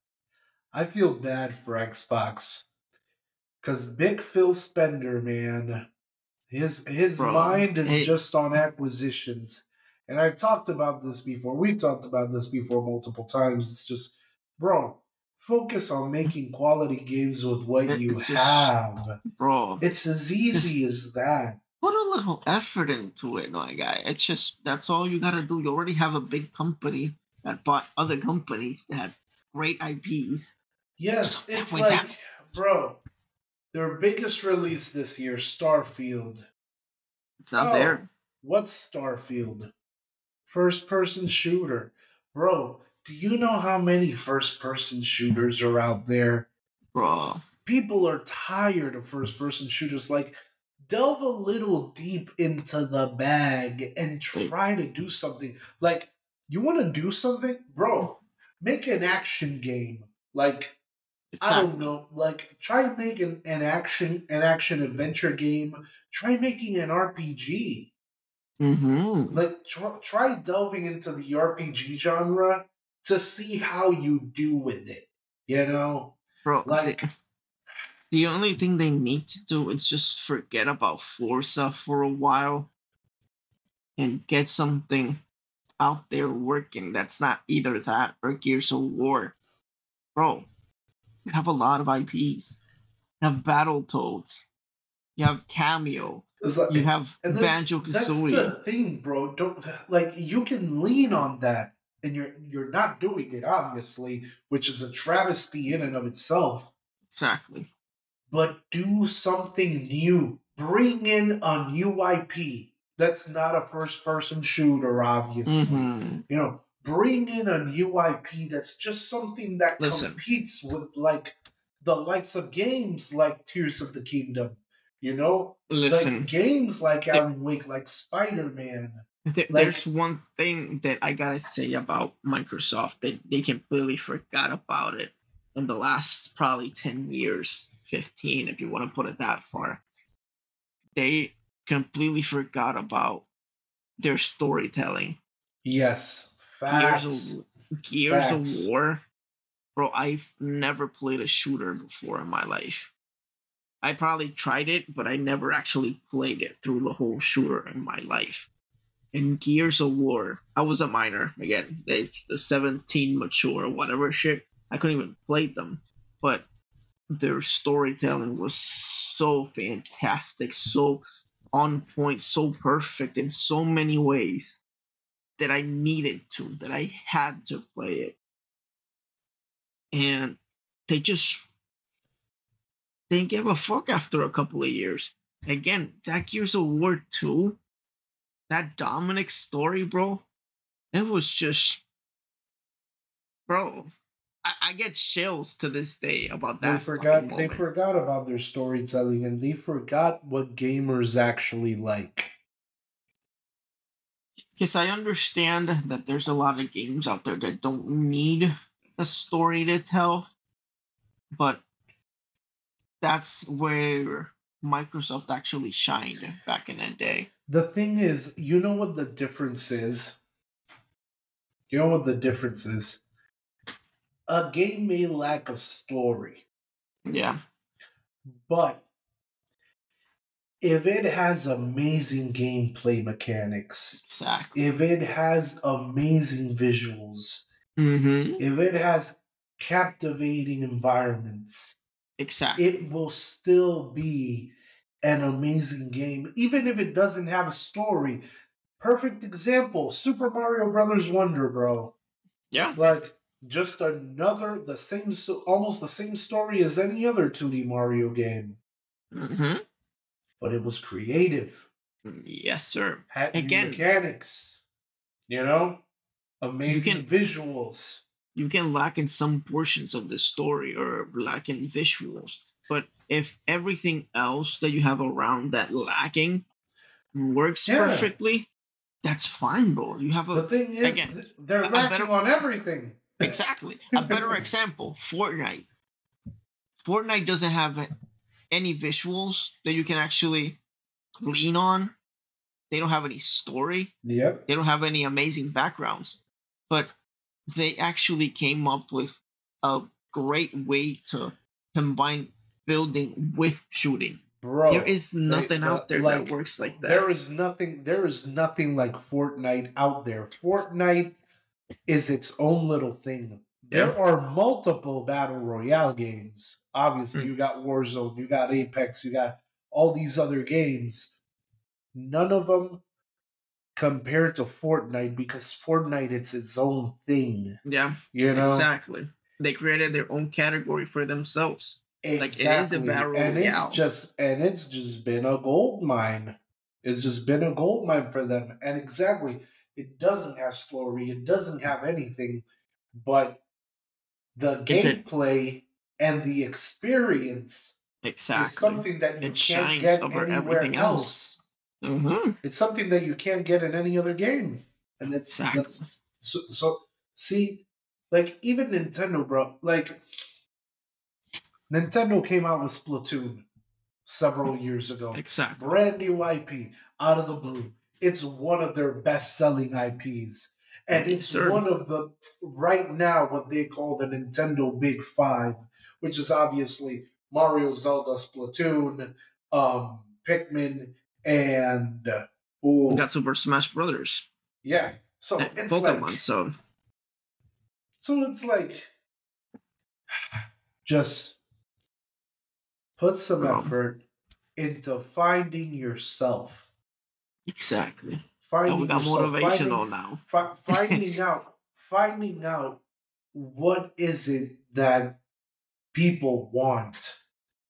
I feel bad for Xbox. Cause Big Phil Spencer, man, his his Bro, mind is just on acquisitions. And I've talked about this before. We talked about this before multiple times. It's just, bro, focus on making quality games with what you just- have. Bro, It's as easy as that. Put a little effort into it, my guy. It's just that's all you gotta do. You already have a big company that bought other companies that had great IPs. Yes, So it's like, that- bro, their biggest release this year, Starfield. It's out Oh, there. What's Starfield? First person shooter. Bro, do you know how many first person shooters are out there? Bro. People are tired of first person shooters. Like, delve a little deep into the bag and try to do something. Like, you want to do something? Bro, make an action game. Like, I don't know. Like, try making an action, an action adventure game. Try making an RPG. Mm-hmm. Like, try, try delving into the RPG genre to see how you do with it. You know, Bro, like the, the only thing they need to do is just forget about Forza for a while and get something out there working that's not either that or Gears of War. Bro, you have a lot of IPs. You have Battletoads. You have Kameo. like, You have Banjo That's the thing, bro. Don't like you can lean on that, and you're you're not doing it, obviously, which is a travesty in and of itself. Exactly. But do something new. Bring in a new IP that's not a first person shooter, obviously. hmm You know, bring in a new IP that's just something that Listen. competes with like the likes of games like Tears of the Kingdom. You know, Listen, like games like Alan Wake, like Spider Man. There- Like- There's one thing that I gotta say about Microsoft that they completely forgot about it in the last probably 10 years, 15, if you want to put it that far. They completely forgot about their storytelling. Yes, Gears of, Gears Facts. of War, bro, I've never played a shooter before in my life. I probably tried it, but I never actually played it through the whole shooter in my life. In Gears of War, I was a minor again. They the seventeen mature whatever shit. I couldn't even play them, but their storytelling was so fantastic, so on point, so perfect in so many ways that I needed to, that I had to play it. And they just didn't give a fuck after a couple of years. Again, that Gears of War 2, that Dominic story, bro, it was just bro. I, I get chills to this day about that. They forgot. They forgot about their storytelling, and they forgot what gamers actually like. Because I understand that there's a lot of games out there that don't need a story to tell, but that's where Microsoft actually shined back in the day. The thing is, you know what the difference is. You know what the difference is. A game may lack a story, Yeah, but if it has amazing gameplay mechanics, exactly. if it has amazing visuals, Mm-hmm. if it has captivating environments, Exactly. it will still be an amazing game, even if it doesn't have a story. Perfect example Super Mario Brothers Wonder, bro. yeah. Like, just another, the same, almost the same story as any other 2D Mario game, Mm-hmm. but it was creative. Yes, sir. Had Again- mechanics, you know? Amazing you can- visuals. You can lack in some portions of the story or lack in visuals, but if everything else that you have around that lacking works Yeah. perfectly, that's fine, bro. You have The a thing is, again, they're a- a lacking better- on everything. Exactly a better example. Fortnite. Fortnite doesn't have any visuals that you can actually lean on. They don't have any story. Yep. they don't have any amazing backgrounds, but they actually came up with a great way to combine building with shooting. Bro. there is nothing they- out there like, that works like that. There is nothing. There is nothing like Fortnite out there. Fortnite is its own little thing. There Yeah. are multiple battle royale games. Obviously, Mm. you got Warzone, you got Apex, you got all these other games. None of them compared to Fortnite because Fortnite it's its own thing. yeah, You know exactly. They created their own category for themselves. Exactly. Like, it is a battle and royale. it's just and it's just been a gold mine. It's just been a gold mine for them. And exactly, it doesn't have story. It doesn't have anything, but the a- gameplay and the experience is Exactly. something that you It can't shines get over anywhere everything else. else. hmm It's something that you can't get in any other game, and it's Exactly. that's so, so see, like even Nintendo, bro. Like Nintendo came out with Splatoon several years ago. Exactly. Brand new IP out of the blue. It's one of their best selling IPs. And it's one of the, right now, what they call the Nintendo Big Five, which is obviously Mario, Zelda, Splatoon, um, Pikmin, and. Uh, ooh, We got Super Smash Brothers. yeah. So and it's Pokemon. like. so So it's like. Just put some effort into finding yourself. Exactly. Finding Oh, we got yourself, motivational finding- now. fi- finding out finding out what is it that people want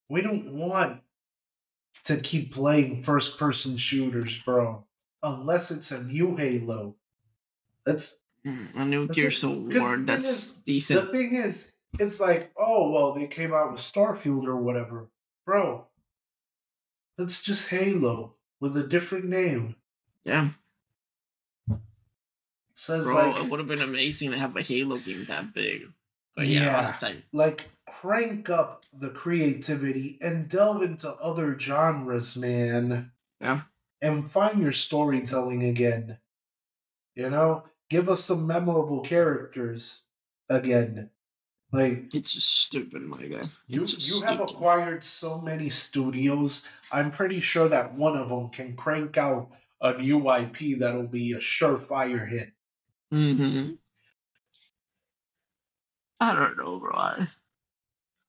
we don't want to keep playing first person shooters bro unless it's a new halo that's Mm, A new Gears of War that's is- decent. the thing is it's like oh well they came out with starfield or whatever bro that's just halo with a different name yeah, so it's bro, like it would have been amazing to have a Halo game that big. But yeah, Yeah. like crank up the creativity and delve into other genres, man. Yeah. And find your storytelling again. You know, give us some memorable characters again. Like it's just stupid, my guy. you, It's just you have acquired so many studios. I'm pretty sure that one of them can crank out a new IP that'll be a surefire hit. Mm-hmm. I don't know, bro.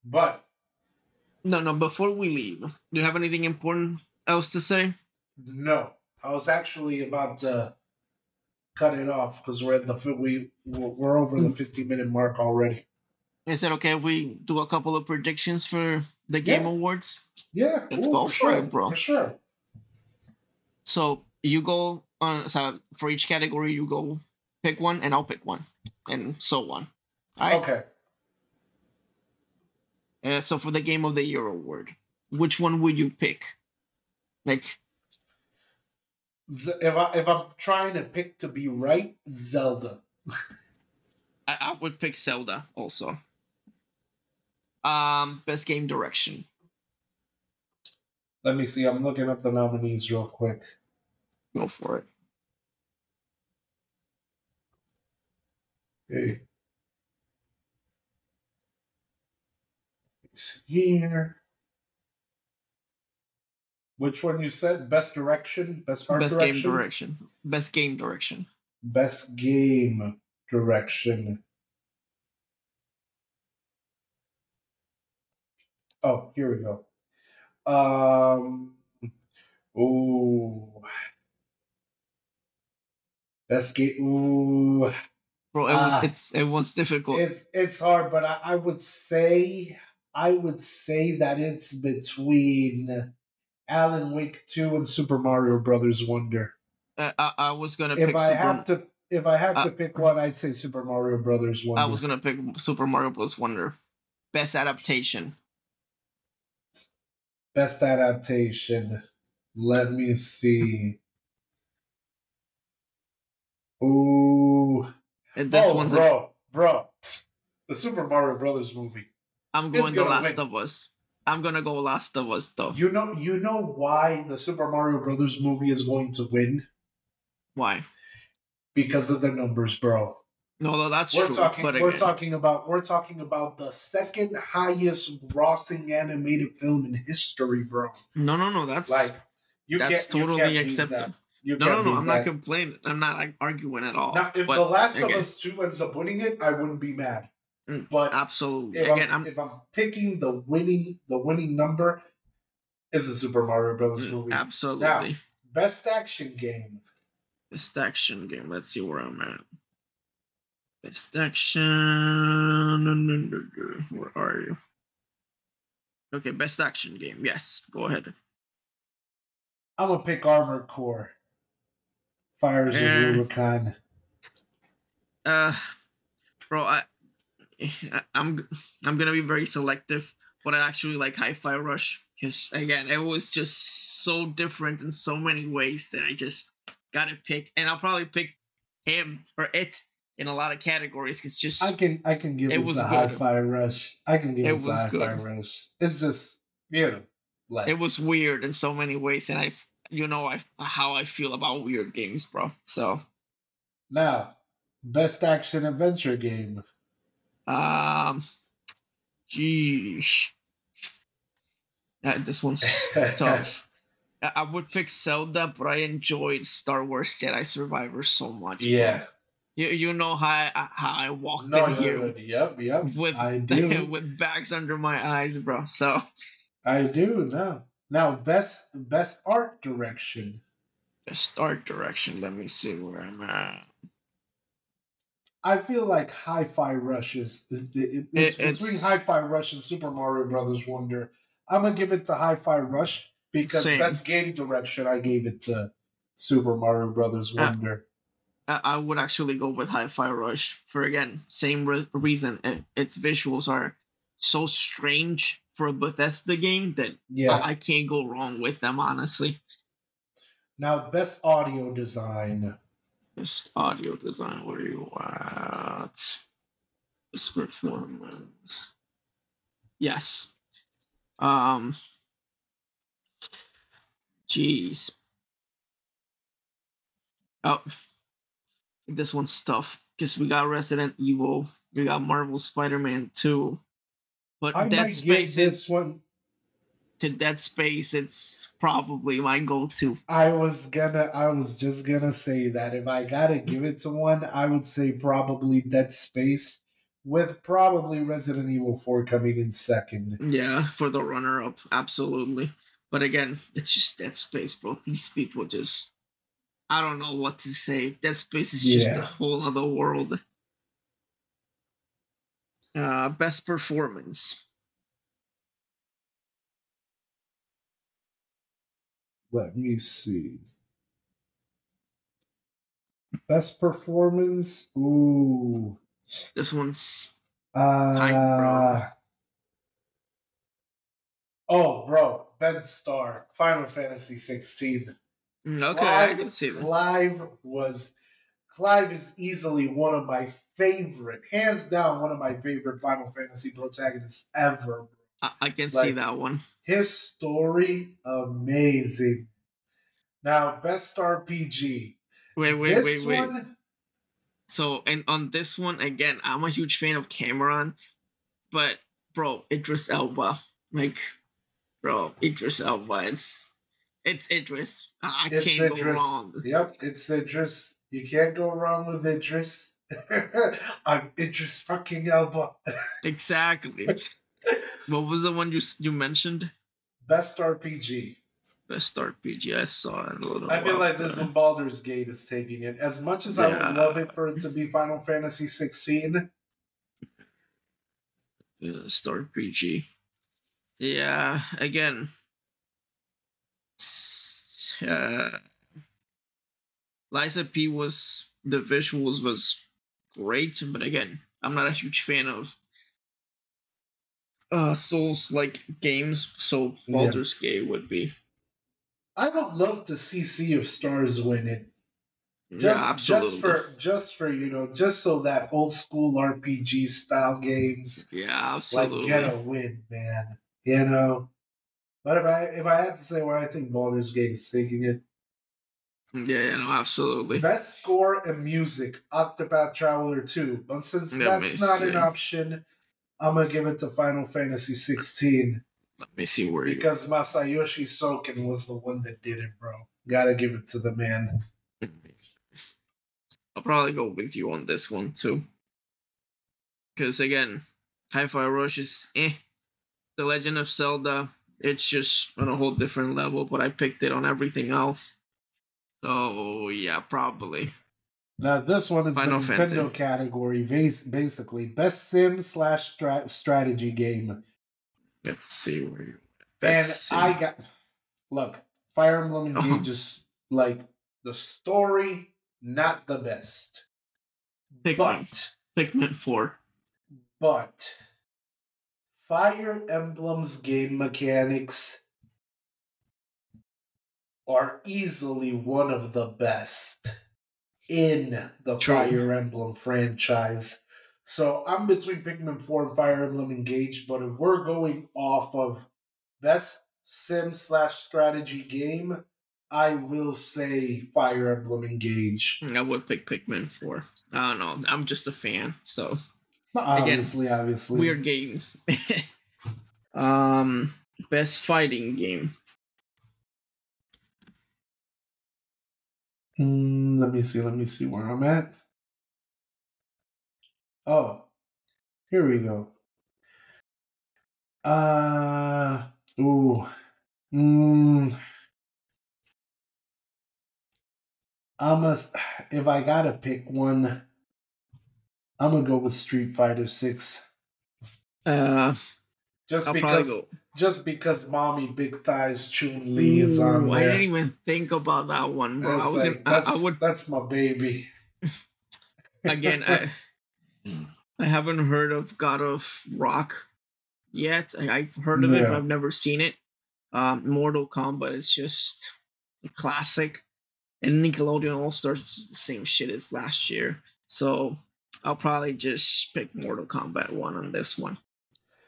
But No, no. Before we leave, do you have anything important else to say? No, I was actually about to cut it off because we're at the fi- we we're over the fifty minute mark already. Is it okay if we do a couple of predictions for the Game Yeah. Awards? Yeah, Let's ooh, go for sure, it, bro. For sure. So you go on so for each category. You go pick one, and I'll pick one, and so on. All right. Okay. Uh, so for the Game of the Year award, which one would you pick? Like, Z- if I if I'm trying to pick to be right, Zelda. I, I would pick Zelda also. Um, best game direction. Let me see. I'm looking up the nominees real quick. Go for it. Okay. It's here. Which one you said? Best direction, best art best direction, game direction. Best game direction. best game direction. Oh, here we go. Um, ooh, best game. Ooh, Bro, it was Ah. it's it was difficult. it's it's hard, but I, I would say I would say that it's between Alan Wake Two and Super Mario Brothers Wonder. Uh, I, I was gonna If pick I Super. have to, if I had Uh, to pick one, I'd say Super Mario Brothers Wonder. I was gonna pick Super Mario Bros. Wonder. Best adaptation. Best adaptation. Let me see. Ooh, And this oh, one's a, bro, bro, the Super Mario Brothers movie. I'm going The gonna Last win. of Us. I'm gonna go Last of Us though. You know, you know why the Super Mario Brothers movie is going to win Why? because of the numbers, bro. No, no, that's We're true. talking. but We're again, talking about. We're talking about the second highest grossing animated film in history, bro. no, no, no. That's Like you that's totally that. You No, no, no. I'm not complaining. I'm not like, arguing at all. Now, if but The Last again, of Us Two ends up winning it, I wouldn't be mad. Mm, But absolutely. if Again, I'm, I'm if I'm picking the winning the winning number, is a Super Mario Brothers mm, movie. absolutely Best action game. best action game. Let's see where I'm at. Best action. Where are you? Okay, best action game. Yes, go ahead. I'm gonna pick Armored Core. Fires of Eh. Rubicon. Uh, bro, I, I I'm I'm gonna be very selective, but I actually like Hi-Fi Rush because again, it was just so different in so many ways that I just gotta pick, and I'll probably pick him or it in a lot of categories. It's just I can I can give It it, was to good. Hi-Fi Rush. I can give It it, was Hi-Fi good. Rush. It's just you know, like it was weird in so many ways, and I you know, I how I feel about weird games, bro. So, now best action adventure game. um, geez, uh, this one's tough. I would pick Zelda, but I enjoyed Star Wars Jedi Survivor so much. bro. You you know how I, how I walked No, in no, here no, yep, yep. with I do. with bags under my eyes, bro. So I do now. Now best best art direction. just art direction. Let me see where I'm at. I feel like Hi-Fi Rush is it, it- it's It- between it's- Hi-Fi Rush and Super Mario Brothers Wonder. I'm gonna give it to Hi-Fi Rush because Same. best game direction I gave it to Super Mario Brothers Uh, Wonder. I, I would actually go with Hi-Fi Rush for again same re- reason. It, its visuals are so strange for a Bethesda game that yeah. I, I can't go wrong with them. Honestly, now best audio design. Best audio design. Where you at? This performance. Yes. Um. Jeez. Oh, this one's tough because we got Resident Evil, we got Marvel Spider-Man 2, but I Dead Space this is one. to Dead Space. It's probably my go-to. I was gonna. I was just gonna say that if I gotta give it to one, I would say probably Dead Space, with probably Resident Evil Four coming in second. Yeah, for the runner-up, absolutely. But again, it's just Dead Space, bro. These people just. I don't know what to say. Dead Space is just a whole other world. Uh, best performance. Let me see. Best performance. Ooh. This one's Uh, bro. Oh, bro, Ben Starr, Final Fantasy 16. Mm, okay. I Clive- can see that. Clive was Clive is easily one of my favorite, hands down, one of my favorite Final Fantasy protagonists ever. I, I can see that one. His story, amazing. Now, best RPG. Wait, wait, this wait, wait. one, So, and on this one again, I'm a huge fan of Cameron, but bro, Idris Elba, like, bro, Idris Elba, it's it's Idris. I, it's can't Idris. go wrong. Yep, it's Idris. You can't go wrong with Idris. I'm Idris fucking Elba. Exactly. what was the one you you mentioned? Best RPG. Best RPG. I saw it a little. I feel like this one Baldur's Gate is taking it. As much as I would love it for it to be Final Fantasy 16, Best RPG. Yeah. Again. Uh, Lies of P was the visuals was great, but again, I'm not a huge fan of uh Souls like games, so Yeah. Baldur's Gate would be. I would love to see Sea of Stars win it. Just, yeah, absolutely. just for just for you know, just so that old school RPG style games yeah, absolutely, like get a win, man. You know. But if I if I had to say where I think Baldur's Gate is taking it, Yeah, yeah, no, absolutely. best score and music, Octopath Traveler 2. But since Let that's not an option, I'm gonna give it to Final Fantasy 16 Let me see where you because Masayoshi Soken was the one that did it, bro. Gotta give it to the man. I'll probably go with you on this one too. Because again, Hi-Fi Rush is eh. The Legend of Zelda, it's just on a whole different level, but I picked it on everything else. So yeah, probably. Now this one is Final the Nintendo Fantasy. category, bas- basically best sim slash strategy game. Let's see where you. And see. I got look, Fire Emblem Uh-huh. Engage is like the story, not the best, Pikmin. but Pikmin Four. but Fire Emblem's game mechanics are easily one of the best. in the True. Fire Emblem franchise. So I'm between Pikmin 4 and Fire Emblem Engage, but if we're going off of best sim slash strategy game, I will say Fire Emblem Engage. I would pick Pikmin 4. I don't know. I'm just a fan. So Obviously, obviously. weird games. um best fighting game. Mm, let me see. Let me see where I'm at. Oh, here we go. Uh, ooh. Mm, I'm a, if I gotta pick one, I'm gonna go with Street Fighter Six. Uh Just I'll because, just because mommy big thighs Chun Li is on Ooh, I there. didn't even think about that one, bro. I was like- in, I, that's, I would that's my baby. again I I haven't heard of God of Rock yet. I, I've heard of it, but I've never seen it. Um, Mortal Kombat is just a classic, and Nickelodeon All Stars is the same shit as last year. So I'll probably just pick Mortal Kombat one on this one.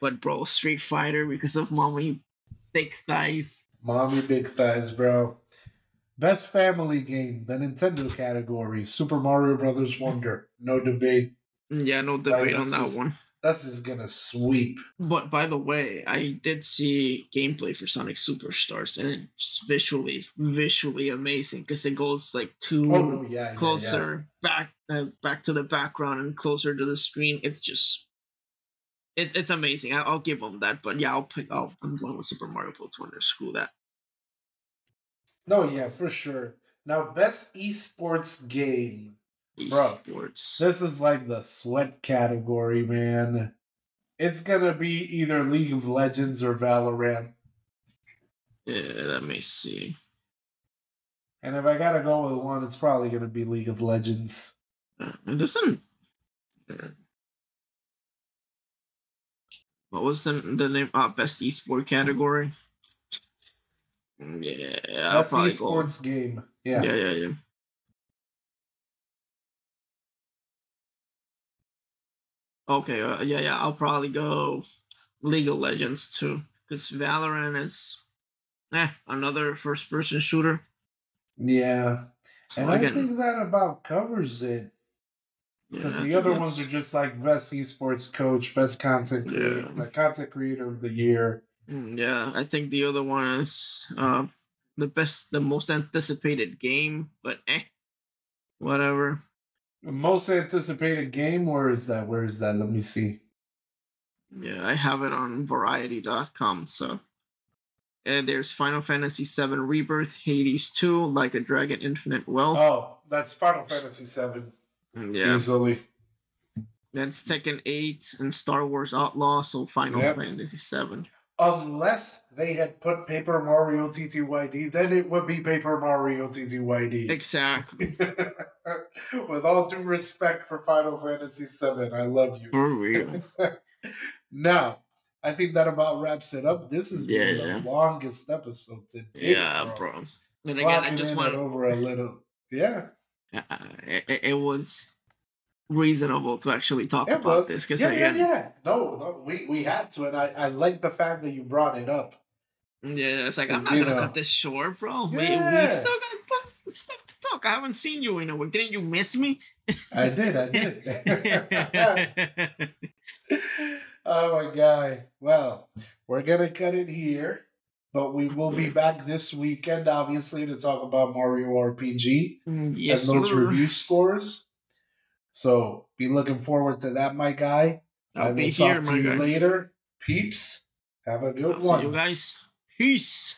But bro, Street Fighter because of mommy thick thighs. Mommy big thighs, bro. Best family game, the Nintendo category, Super Mario Brothers Wonder. No debate. Yeah, no debate on that one. This is gonna sweep. But by the way, I did see gameplay for Sonic Superstars, and it's visually, visually amazing because it goes like too Oh yeah, yeah, yeah. closer back, uh, back to the background and closer to the screen. It's just, it, it's amazing. I, I'll give them that. But yeah, I'll pick. I'll, I'm going with Super Mario Bros. Wonder. Screw that. No, yeah, for sure. Now, best esports game. Bro. Esports. This is like the sweat category, man. It's gonna be either League of Legends or Valorant. Yeah, let me see. And if I gotta go with one, it's probably gonna be League of Legends. It doesn't. uh, What was the the name? Uh, best esport category. Mm, Yeah, I'll Best probably go. esports game. Yeah. Yeah, yeah, yeah. Okay, uh, yeah, yeah. I'll probably go League of Legends too, because Valorant is, eh, another first-person shooter. Yeah. So And I think that about covers it. Because yeah, the other ones are just like best esports coach, best content creator, Yeah. like content creator of the year. Mm, Yeah, I think the other one is uh, the best, the most anticipated game, but eh, whatever. Most anticipated game. Where is that? Where is that? Let me see. Yeah, I have it on Variety.com. So, and there's Final Fantasy VII Rebirth, Hades 2, Like a Dragon, Infinite Wealth. Oh, that's Final Fantasy Seven. Mm, yeah, Easily. that's Tekken 8 and Star Wars Outlaw. So Final Yep. Fantasy 7. Unless they had put Paper Mario TTYD, then it would be Paper Mario TTYD. Exactly. With all due respect for Final Fantasy VII, I love you. For real. now, I think that about wraps it up. This has been Yeah. the longest episode to date, yeah, bro. And again, I just in want over a little. Yeah, uh, it- it was reasonable to actually talk it about was. this because yeah, again, yeah, yeah. No, no, we we had to, and I I like the fact that you brought it up. Yeah, it's like I'm not gonna know- cut this short, bro. We, we still got t- stuff to talk. I haven't seen you in a week. Didn't you miss me? I did, I did. oh my god. Well, we're gonna cut it here, but we will be back this weekend, obviously, to talk about Mario RPG mm, yes, and those sir. review scores. So be looking forward to that, my guy. I I'll be talk here, to you guy. later. Peeps, have a good I'll see one. you guys. Peace.